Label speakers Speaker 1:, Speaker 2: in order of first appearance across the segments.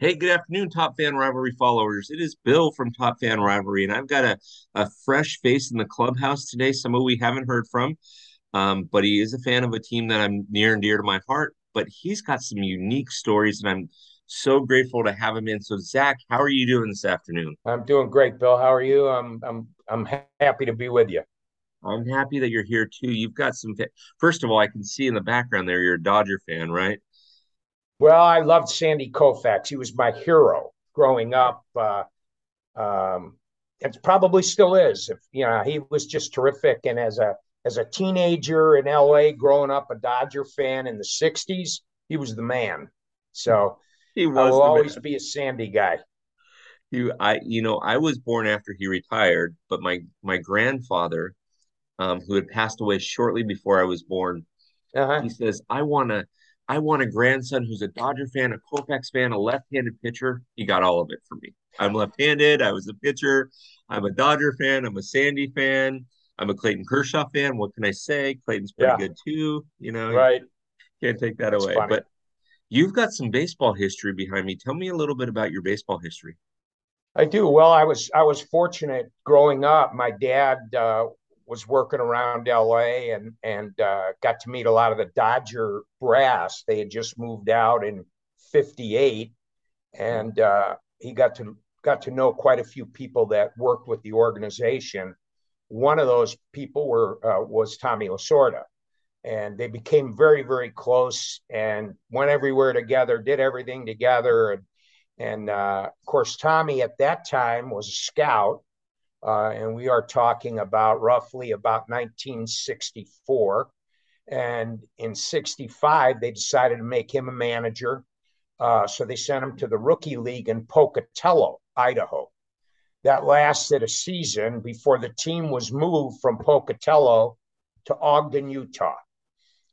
Speaker 1: Hey, good afternoon, Top Fan Rivalry followers. It is Bill from Top Fan Rivalry, and I've got a, a fresh face in the clubhouse today, someone we haven't heard from. Um, but he is a fan of a team that I'm near and dear to my heart. But he's got some unique stories, and I'm so grateful to have him in. So, Zack, how are you doing this afternoon?
Speaker 2: I'm doing great, Bill. How are you? I'm I'm I'm happy to be with you.
Speaker 1: I'm happy that you're here too. You've got some. First of all, I can see in the background there you're a Dodger fan, right?
Speaker 2: Well, I loved Sandy Koufax. He was my hero growing up. Uh, um, it probably still is. If you know, he was just terrific. And as a as a teenager in LA, growing up a Dodger fan in the '60s, he was the man. So he will always man. be a Sandy guy.
Speaker 1: You, I, you know, I was born after he retired, but my my grandfather, um, who had passed away shortly before I was born, uh-huh. he says, "I want to." I want a grandson who's a Dodger fan, a Koufax fan, a left-handed pitcher. He got all of it for me. I'm left-handed. I was a pitcher. I'm a Dodger fan. I'm a Sandy fan. I'm a Clayton Kershaw fan. What can I say? Clayton's pretty yeah. good too. You know,
Speaker 2: right?
Speaker 1: Can't take that That's away. Funny. But you've got some baseball history behind me. Tell me a little bit about your baseball history.
Speaker 2: I do. Well, I was I was fortunate growing up. My dad uh, was working around LA and and uh, got to meet a lot of the Dodger brass. They had just moved out in '58, and uh, he got to got to know quite a few people that worked with the organization. One of those people were uh, was Tommy Lasorda, and they became very very close and went everywhere together, did everything together, and and uh, of course Tommy at that time was a scout uh, and we are talking about roughly about 1964. And in 65, they decided to make him a manager. Uh, so they sent him to the rookie league in Pocatello, Idaho. That lasted a season before the team was moved from Pocatello to Ogden, Utah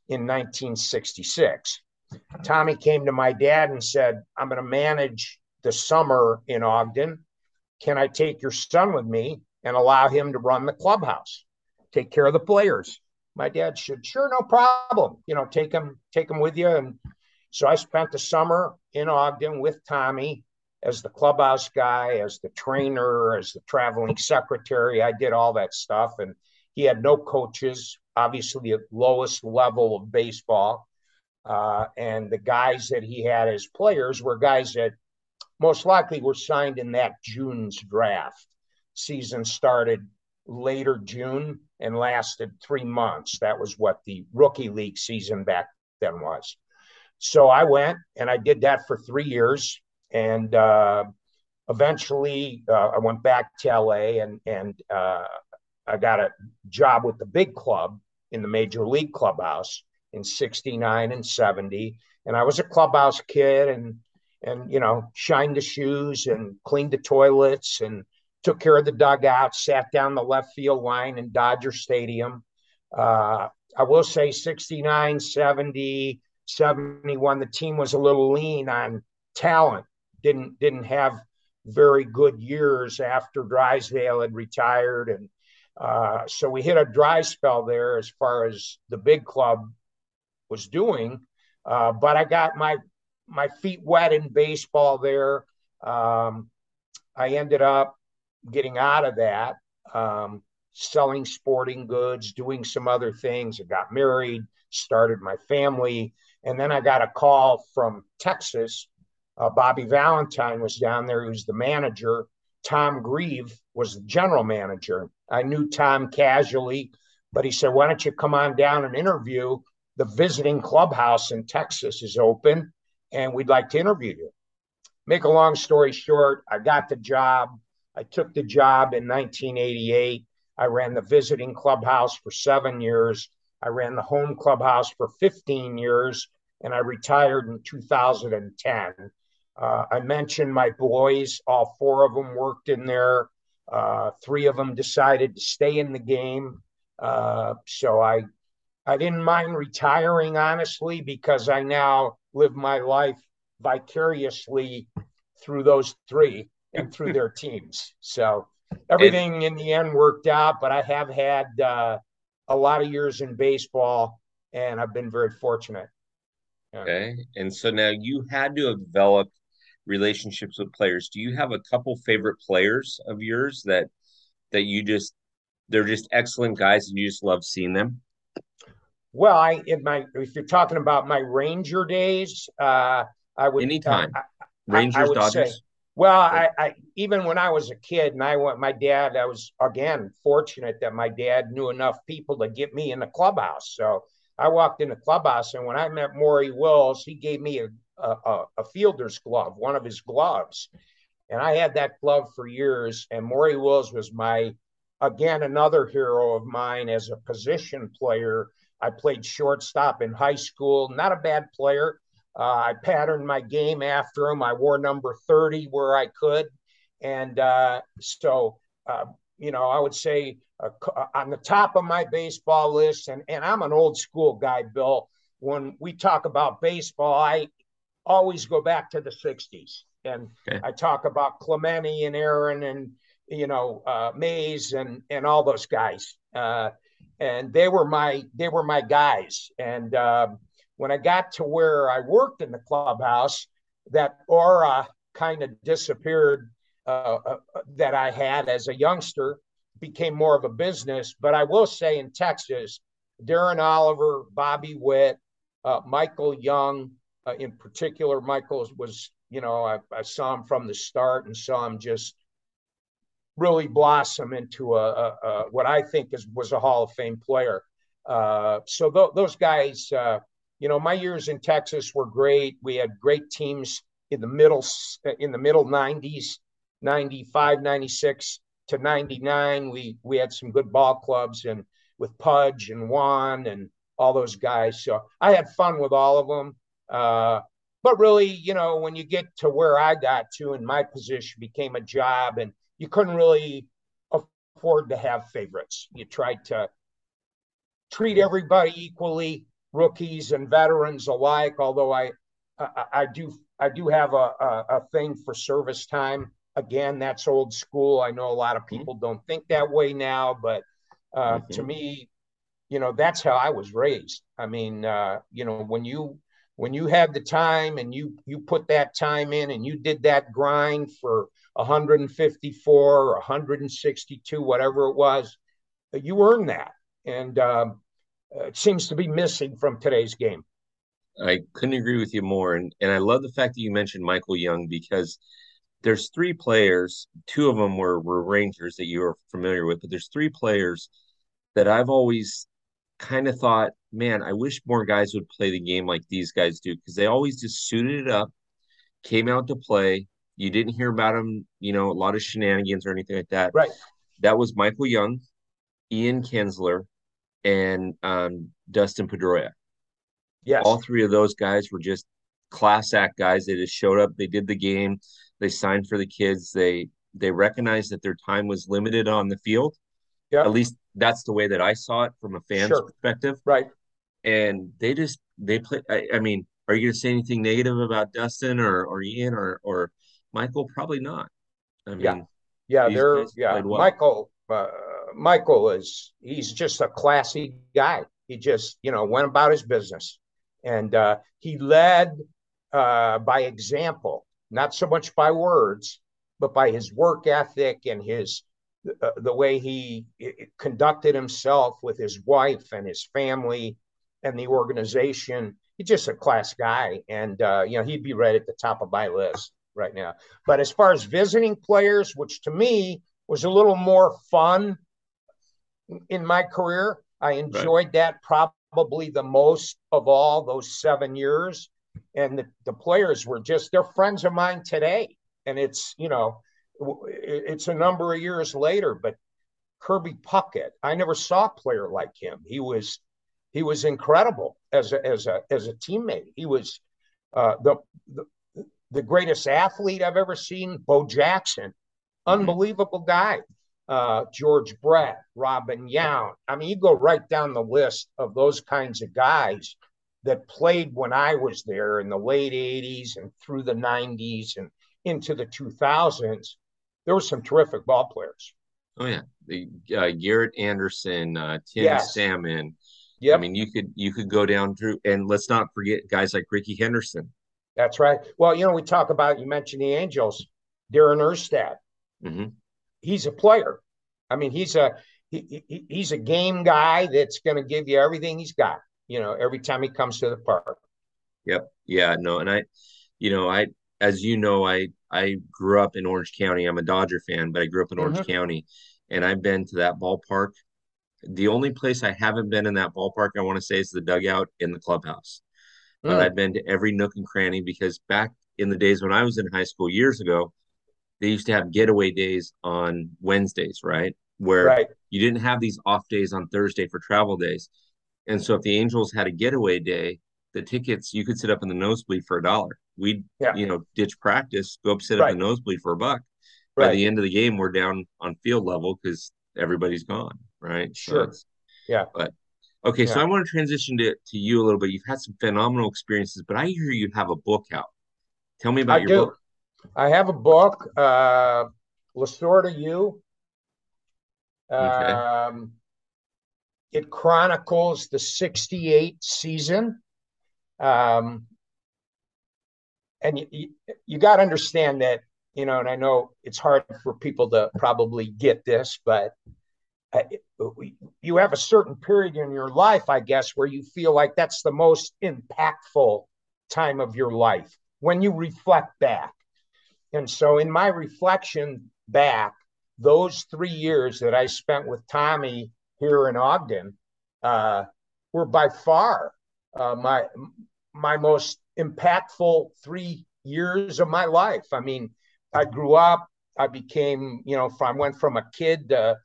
Speaker 2: in 1966. Tommy came to my dad and said, I'm going to manage the summer in Ogden can I take your son with me and allow him to run the clubhouse, take care of the players? My dad said, sure, no problem. You know, take him, take him with you. And so I spent the summer in Ogden with Tommy as the clubhouse guy, as the trainer, as the traveling secretary. I did all that stuff. And he had no coaches, obviously the lowest level of baseball. Uh, and the guys that he had as players were guys that most likely were signed in that June's draft. Season started later June and lasted three months. That was what the rookie league season back then was. So I went and I did that for three years, and uh, eventually uh, I went back to LA and and uh, I got a job with the big club in the major league clubhouse in '69 and '70, and I was a clubhouse kid and and you know shined the shoes and cleaned the toilets and took care of the dugouts sat down the left field line in dodger stadium. Uh, i will say 69 70 71 the team was a little lean on talent. Didn't didn't have very good years after drysdale had retired and uh, so we hit a dry spell there as far as the big club was doing. Uh, but i got my my feet wet in baseball there. Um, I ended up getting out of that, um, selling sporting goods, doing some other things. I got married, started my family, and then I got a call from Texas. Uh, Bobby Valentine was down there, he was the manager. Tom Grieve was the general manager. I knew Tom casually, but he said, Why don't you come on down and interview? The visiting clubhouse in Texas is open and we'd like to interview you. Make a long story short, I got the job. I took the job in 1988. I ran the visiting clubhouse for seven years. I ran the home clubhouse for 15 years, and I retired in 2010. Uh, I mentioned my boys, all four of them worked in there. Uh, three of them decided to stay in the game. Uh, so I, I didn't mind retiring, honestly, because I now live my life vicariously through those three and through their teams. So everything and, in the end worked out, but I have had uh, a lot of years in baseball and I've been very fortunate.
Speaker 1: Okay. And so now you had to have developed relationships with players. Do you have a couple favorite players of yours that that you just they're just excellent guys and you just love seeing them?
Speaker 2: Well, I in my if you're talking about my Ranger days, uh, I would
Speaker 1: anytime
Speaker 2: uh,
Speaker 1: Rangers, I, I Dodgers. Say,
Speaker 2: well, I, I, even when I was a kid and I went, my dad, I was again fortunate that my dad knew enough people to get me in the clubhouse. So I walked in the clubhouse, and when I met Maury Wills, he gave me a, a, a fielder's glove, one of his gloves, and I had that glove for years. And Maury Wills was my, again, another hero of mine as a position player. I played shortstop in high school, not a bad player uh, I patterned my game after him. I wore number 30 where I could. And uh, so, uh, you know, I would say uh, uh, on the top of my baseball list, and, and I'm an old school guy, Bill. When we talk about baseball, I always go back to the 60s. And okay. I talk about Clemente and Aaron and, you know, uh, Mays and, and all those guys. And they were my they were my guys. And um, when I got to where I worked in the clubhouse, that aura kind of disappeared uh, uh, that I had as a youngster, became more of a business. But I will say in Texas, Darren Oliver, Bobby Witt, uh, Michael Young, uh, in particular, Michael was, you know, I, I, saw him from the start and saw him just really blossom into a, a, a what I think is was a Hall of Fame player. Uh, so th- those guys uh, you know, my years in Texas were great. We had great teams in the middle in the middle 90s, 95, 96 to 99. We we had some good ball clubs and with Pudge and Juan and all those guys. So I had fun with all of them. Uh, but really, you know, when you get to where I got to and my position became a job and you couldn't really afford to have favorites. You tried to treat everybody equally rookies and veterans alike. Although I, I, I do, I do have a, a, a, thing for service time. Again, that's old school. I know a lot of mm-hmm. people don't think that way now, but uh, mm-hmm. to me, you know, that's how I was raised. I mean, uh, you know, when you when you had the time and you you put that time in and you did that grind for 154 or 162, whatever it was, you earned that. And um, uh, it seems to be missing from today's game.
Speaker 1: I couldn't agree with you more, and and I love the fact that you mentioned Michael Young because there's three players. Two of them were were Rangers that you are familiar with, but there's three players that I've always kind of thought, man, I wish more guys would play the game like these guys do because they always just suited it up, came out to play. You didn't hear about them, you know, a lot of shenanigans or anything like that.
Speaker 2: Right.
Speaker 1: That was Michael Young, Ian Kinsler, and um, Dustin Pedroia.
Speaker 2: Yes.
Speaker 1: All three of those guys were just class act guys. They just showed up, they did the game, they signed for the kids, they they recognized that their time was limited on the field. Yeah. At least that's the way that I saw it from a fan's sure. perspective.
Speaker 2: Right.
Speaker 1: And they just they play I, I mean, are you gonna say anything negative about Dustin or or Ian or or Michael? Probably not. I mean
Speaker 2: yeah, yeah, they're yeah. Well. Michael uh, Michael is he's just a classy guy. He just you know went about his business, and uh, he led uh, by example, not so much by words, but by his work ethic and his uh, the way he conducted himself with his wife and his family and the organization. He's just a class guy, and uh, you know he'd be right at the top of my list right now. But as far as visiting players, which to me was a little more fun in my career. I enjoyed right. that probably the most of all those seven years. And the, the players were just, they're friends of mine today. And it's, you know, it's a number of years later, but Kirby Puckett, I never saw a player like him. He was, he was incredible as a, as a, as a teammate. He was uh, the, the, the greatest athlete I've ever seen, Bo Jackson, mm-hmm. unbelievable guy uh, George Brett, Robin Yount. I mean, you go right down the list of those kinds of guys that played when I was there in the late 80s and through the 90s and into the 2000s. There were some terrific ball players.
Speaker 1: Oh yeah, the uh, Garrett Anderson, uh, Tim yes. Salmon. Yeah, I mean, you could you could go down through, and let's not forget guys like Rickey Henderson.
Speaker 2: That's right. Well, you know, we talk about you mentioned the Angels, Darren Erstad. Mm-hmm. He's a player. I mean, he's a he, he, he's a game guy that's going to give you everything he's got. You know, every time he comes to the park.
Speaker 1: Yep. Yeah. No. And I, you know, I as you know, I I grew up in Orange County. I'm a Dodger fan, but I grew up in Orange mm-hmm. County, and I've been to that ballpark. The only place I haven't been in that ballpark, I want to say, is the dugout in the clubhouse but I've been to every nook and cranny because back in the days when I was in high school years ago, they used to have getaway days on Wednesdays, right? Where right. you didn't have these off days on Thursday for travel days. And so if the Angels had a getaway day, the tickets you could sit up in the nosebleed for a dollar. We'd yeah. you know ditch practice, go up sit right. up in the nosebleed for a buck. Right. By the end of the game, we're down on field level because everybody's gone, right?
Speaker 2: Sure. So yeah.
Speaker 1: But Okay, yeah. so I want to transition to, to you a little bit. You've had some phenomenal experiences, but I hear you have a book out. Tell me about I your do. book.
Speaker 2: I have a book, uh, Lasorda U. Okay. Um, it chronicles the 68 season. Um, and you, you, you got to understand that, you know, and I know it's hard for people to probably get this, but you have a certain period in your life, I guess, where you feel like that's the most impactful time of your life when you reflect back. And so, in my reflection back, those three years that I spent with Tommy here in Ogden uh, were by far uh, my my most impactful three years of my life. I mean, I grew up. I became, you know, I went from a kid to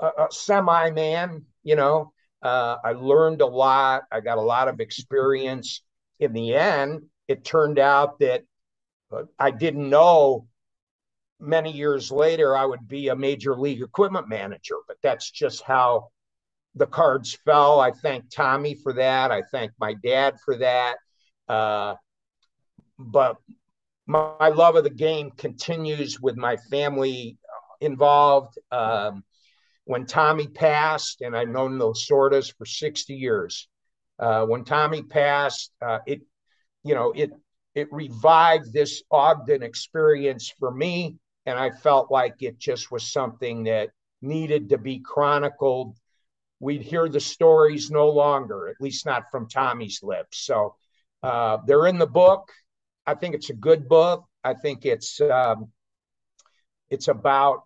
Speaker 2: a, a semi man, you know. Uh, I learned a lot. I got a lot of experience. In the end, it turned out that I didn't know many years later I would be a major league equipment manager, but that's just how the cards fell. I thank Tommy for that. I thank my dad for that. Uh, but my, love of the game continues with my family involved. Um, when Tommy passed, and I've known the Sordas for 60 years. Uh, when Tommy passed, uh, it, you know, it it revived this Ogden experience for me, and I felt like it just was something that needed to be chronicled. We'd hear the stories no longer, at least not from Tommy's lips. So uh, they're in the book. I think it's a good book. I think it's um, it's about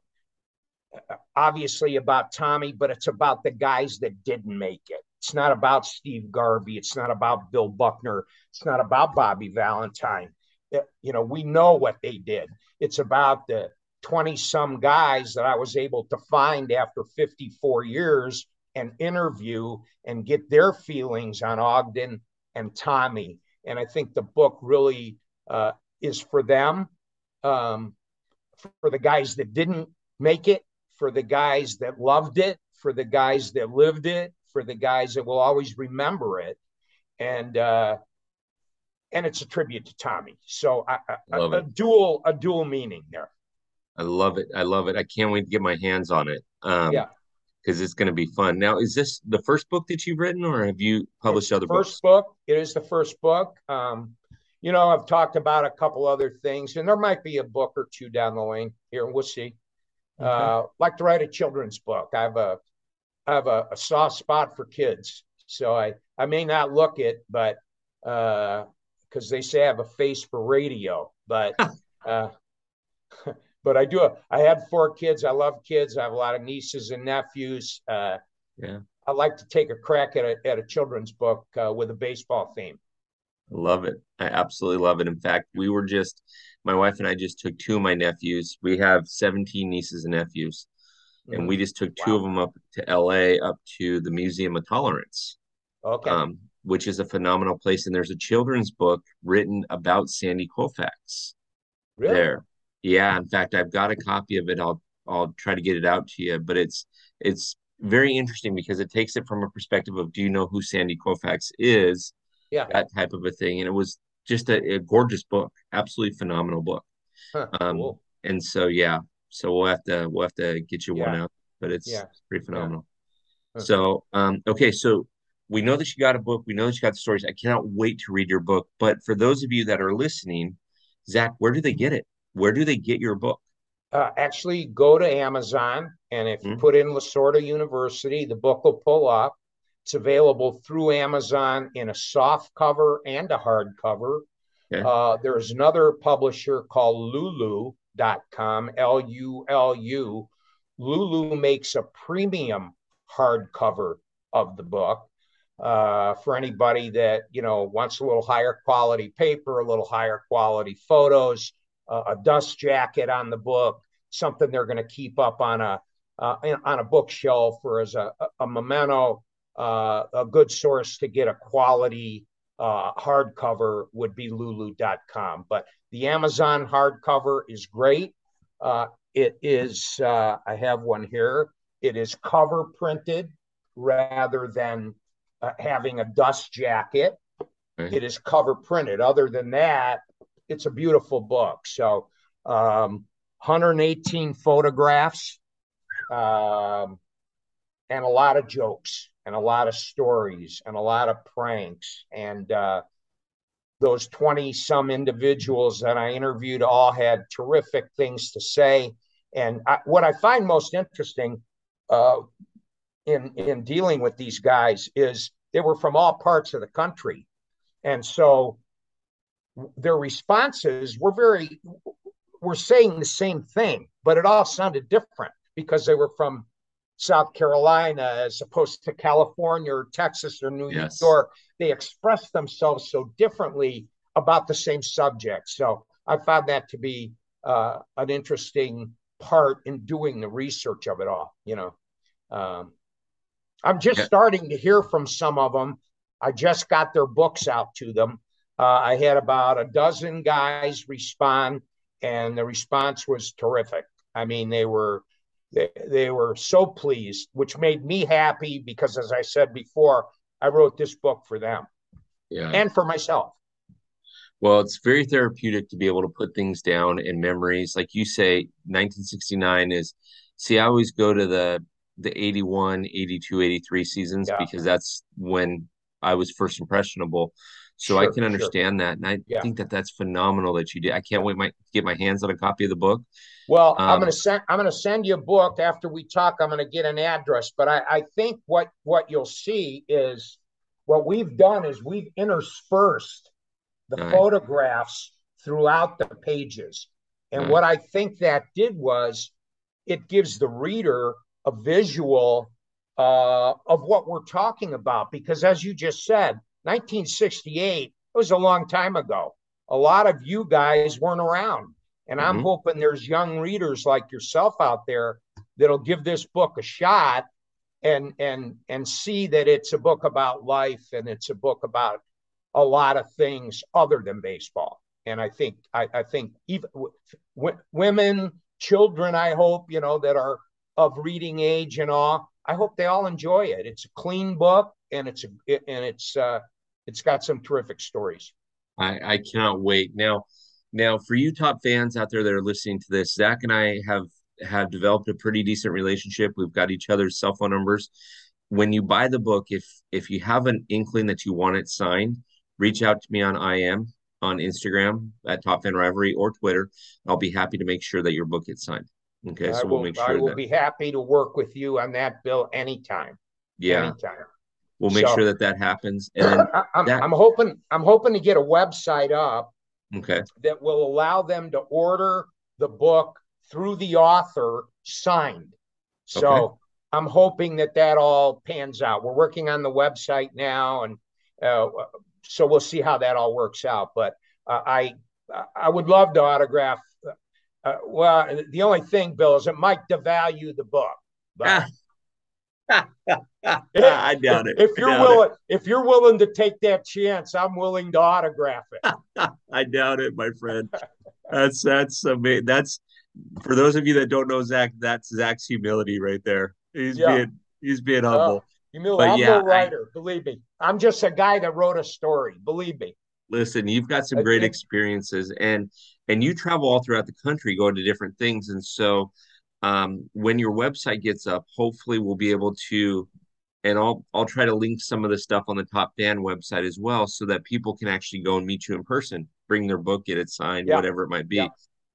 Speaker 2: obviously about Tommy, but it's about the guys that didn't make it. It's not about Steve Garvey. It's not about Bill Buckner. It's not about Bobby Valentine. It, you know, we know what they did. It's about the 20 some guys that I was able to find after 54 years and interview and get their feelings on Ogden and Tommy. And I think the book really uh, is for them, um, for the guys that didn't make it, for the guys that loved it, for the guys that lived it, for the guys that will always remember it. And uh, and it's a tribute to Tommy. So I, I, a, a, dual a dual meaning there.
Speaker 1: I love it. I love it. I can't wait to get my hands on it. Um, yeah, because it's going to be fun. Now, is this the first book that you've written, or have you published other
Speaker 2: first
Speaker 1: books?
Speaker 2: book? It is the first book. Um, you know, I've talked about a couple other things, and there might be a book or two down the lane here. We'll see. Okay. Uh, like to write a children's book. I have a I have a, a, soft spot for kids, so I I may not look it, but because uh, they say I have a face for radio, but uh, but I do. I have four kids. I love kids. I have a lot of nieces and nephews. Uh, yeah, I like to take a crack at a at a children's book uh, with a baseball theme.
Speaker 1: I Love it. I absolutely love it. In fact, we were just my wife and I just took two of my nephews. We have 17 nieces and nephews. And we mm. just took two wow. of them up to LA, up to the Museum of Tolerance. Okay. Um, which is a phenomenal place. And there's a children's book written about Sandy Koufax really? there. Yeah. In fact, I've got a copy of it. I'll I'll try to get it out to you. But it's it's very interesting because it takes it from a perspective of do you know who Sandy Koufax is? Yeah. That type of a thing. And it was just a, a gorgeous book, absolutely phenomenal book. Huh, um, cool. And so yeah, so we'll have to we'll have to get you yeah. one out, but it's, yeah. pretty phenomenal. Yeah. Huh. So um, okay, so we know that you got a book. We know that you got the stories. I cannot wait to read your book. But for those of you that are listening, Zack, where do they get it? Where do they get your book?
Speaker 2: Uh, actually, go to Amazon, and if mm-hmm. you put in Lasorda University, the book will pull up. It's available through Amazon in a soft cover and a hard cover. Okay. Uh, there's another publisher called Lulu.com, L U L U. Lulu makes a premium hardcover of the book uh, for anybody that you know wants a little higher quality paper, a little higher quality photos, a dust jacket on the book, something they're going to keep up on a uh, on a bookshelf or as a, a memento. Uh, a good source to get a quality uh, hardcover would be lulu.com. But the Amazon hardcover is great. Uh, it is, I have one here. It is cover printed rather than uh, having a dust jacket. It is cover printed. Other than that, it's a beautiful book. So, um, 118 photographs, um, and a lot of jokes, and a lot of stories, and a lot of pranks. And uh, those 20 some individuals that I interviewed all had terrific things to say. And I, what I find most interesting, uh, in in dealing with these guys is they were from all parts of the country, and so their responses were very were saying the same thing, but it all sounded different because they were from South Carolina as opposed to California or Texas or New yes. York. They expressed themselves so differently about the same subject. So I found that to be uh, an interesting part in doing the research of it all. You know, um, I'm just starting to hear from some of them. I just got their books out to them. Uh, I had about a dozen guys respond, and the response was terrific. I mean, they were they, they were so pleased, which made me happy because, as I said before, I wrote this book for them, yeah, and for myself.
Speaker 1: Well, it's very therapeutic to be able to put things down in memories. Like you say, 1969 is. See, I always go to the the 81, 82, 83 seasons yeah. because that's when I was first impressionable. So sure, I can understand sure. that, and I yeah. think that that's phenomenal that you did. I can't wait my get my hands on a copy of the book.
Speaker 2: Well, um, I'm gonna send I'm gonna send you a book after we talk. I'm gonna get an address, but I, I think what what you'll see is what we've done is we've interspersed the photographs throughout the pages, and what I think that did was it gives the reader a visual uh, of what we're talking about. Because as you just said, 1968 it was a long time ago. A lot of you guys weren't around. And mm-hmm. I'm hoping there's young readers like yourself out there that'll give this book a shot and and and see that it's a book about life and it's a book about a lot of things other than baseball. And I think I, I think even w- women, children, I hope you know that are of reading age and all. I hope they all enjoy it. It's a clean book and it's a, and it's uh, it's got some terrific stories.
Speaker 1: I, I cannot wait. Now, now for you top fans out there that are listening to this, Zack and I have have developed a pretty decent relationship. We've got each other's cell phone numbers. When you buy the book, if if you have an inkling that you want it signed, reach out to me on IM on Instagram at Top Fan Rivalry or Twitter. I'll be happy to make sure that your book gets signed. Okay, so
Speaker 2: will,
Speaker 1: we'll make sure
Speaker 2: I will
Speaker 1: that
Speaker 2: be happy to work with you on that bill anytime.
Speaker 1: Yeah, anytime. We'll make so, sure that that happens. And then
Speaker 2: I'm,
Speaker 1: that...
Speaker 2: I'm hoping I'm hoping to get a website up.
Speaker 1: Okay.
Speaker 2: That will allow them to order the book through the author signed. So okay. I'm hoping that that all pans out. We're working on the website now, and uh, so we'll see how that all works out. But uh, I I would love to autograph uh, well, the only thing, Bill, is it might devalue the book. But
Speaker 1: I doubt it.
Speaker 2: If you're willing, it. if you're willing to take that chance, I'm willing to autograph
Speaker 1: it. I doubt it, my friend. That's that's amazing. That's for those of you that don't know Zack. That's Zack's humility right there. He's yeah. being he's being humble. Uh,
Speaker 2: humility. But I'm yeah, no writer. I, believe me, I'm just a guy that wrote a story. Believe me.
Speaker 1: Listen, you've got some great experiences, and and you travel all throughout the country going to different things and so um, when your website gets up hopefully we'll be able to and I'll I'll try to link some of the stuff on the Top Fan website as well, so that people can actually go and meet you in person, bring their book, get it signed, whatever it might be.
Speaker 2: Yep.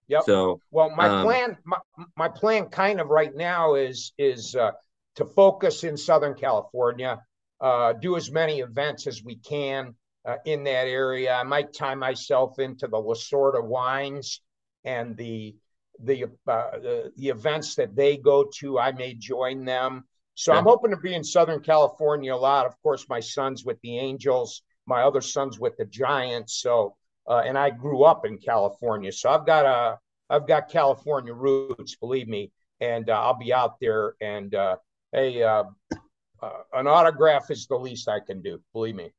Speaker 2: Yep.
Speaker 1: So
Speaker 2: well, my um, plan, my, my plan, kind of right now is is uh, to focus in Southern California, uh, do as many events as we can uh, in that area. I might tie myself into the Lasorda wines and the the, uh, the the events that they go to. I may join them. So yeah. I'm hoping to be in Southern California a lot. Of course, my son's with the Angels, my other son's with the Giants. So, uh, and I grew up in California, so I've got a I've got California roots, believe me. And uh, I'll be out there. And uh, hey, uh, uh, an autograph is the least I can do, believe me.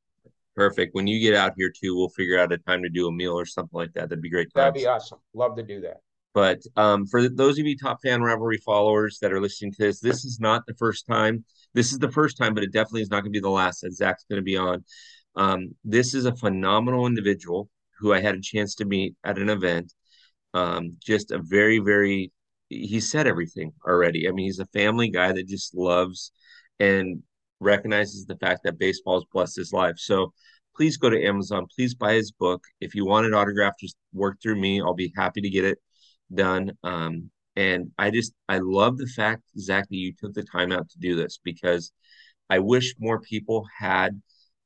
Speaker 1: Perfect. When you get out here too, we'll figure out a time to do a meal or something like that. That'd be great.
Speaker 2: Times. That'd be awesome. Love to do that.
Speaker 1: But um, for those of you top fan rivalry followers that are listening to this, this is not the first time. This is the first time, but it definitely is not going to be the last that Zack's going to be on. Um, this is a phenomenal individual who I had a chance to meet at an event. Um, just a very, very, he said everything already. I mean, he's a family guy that just loves and recognizes the fact that baseball has blessed his life. So please go to Amazon. Please buy his book. If you want it autographed, just work through me. I'll be happy to get it done. Um, and I just I love the fact, Zack, that you took the time out to do this because I wish more people had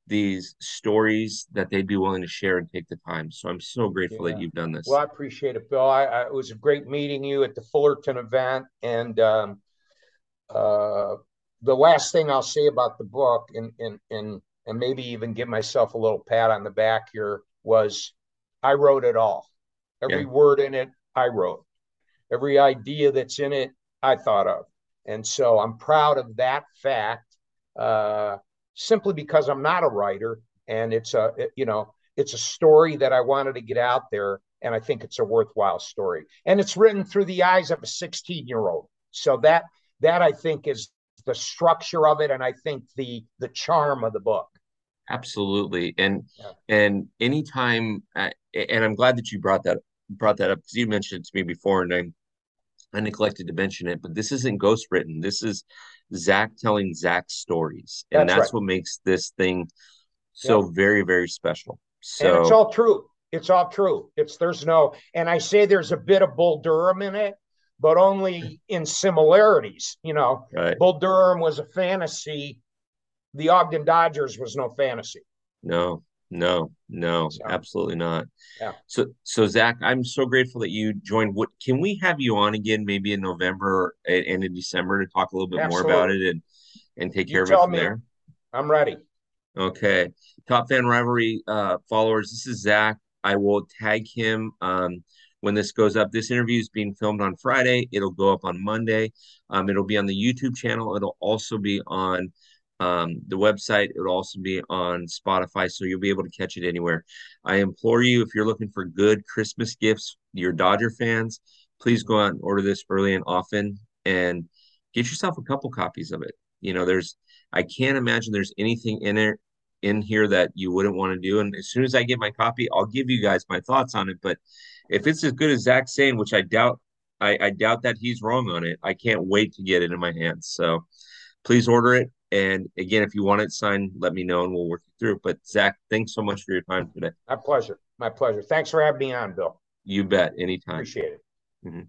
Speaker 1: these stories that they'd be willing to share and take the time. So I'm so grateful yeah. that you've done this.
Speaker 2: Well, I appreciate it, Bill. I, I, it was a great meeting you at the Fullerton event, and um, uh, the last thing I'll say about the book, and and and and maybe even give myself a little pat on the back here, was I wrote it all. Every yeah. word in it, I wrote. Every idea that's in it, I thought of. And so I'm proud of that fact uh, simply because I'm not a writer. And it's a, it, you know, it's a story that I wanted to get out there. And I think it's a worthwhile story. And it's written through the eyes of a 16 year old. So that, that I think is the structure of it. And I think the, the charm of the book
Speaker 1: absolutely and yeah. and anytime uh, and i'm glad that you brought that brought that up because you mentioned it to me before, and I I neglected to mention it, but this isn't ghost written. This is Zack telling Zack's stories, and that's, that's right. what makes this thing so yeah. very very special. So
Speaker 2: and it's all true. It's all true. It's there's no, and I say there's a bit of Bull Durham in it, but only in similarities. You know, right. Bull Durham was a fantasy. The Ogden Dodgers was no fantasy.
Speaker 1: No, no, no, so, absolutely not.
Speaker 2: Yeah.
Speaker 1: So, so Zack, I'm so grateful that you joined. What can we have you on again, maybe in November and in December to talk a little bit absolutely. more about it and and take care of it from me. there?
Speaker 2: I'm ready.
Speaker 1: Okay, top fan rivalry uh, followers. This is Zack. I will tag him um, when this goes up. This interview is being filmed on Friday. It'll go up on Monday. Um, it'll be on the YouTube channel. It'll also be on um, the website. It will also be on Spotify, so you'll be able to catch it anywhere. I implore you, if you're looking for good Christmas gifts, your Dodger fans, please go out and order this early and often and get yourself a couple copies of it. You know, there's, I can't imagine there's anything in it in here that you wouldn't want to do. And as soon as I get my copy, I'll give you guys my thoughts on it. But if it's as good as Zack's saying, which I doubt, I, I doubt that he's wrong on it, I can't wait to get it in my hands. So please order it. And again, if you want it signed, let me know and we'll work it through. But Zack, thanks so much for your time today.
Speaker 2: My pleasure. My pleasure. Thanks for having me on, Bill.
Speaker 1: You bet. Anytime.
Speaker 2: Appreciate it. Mm-hmm.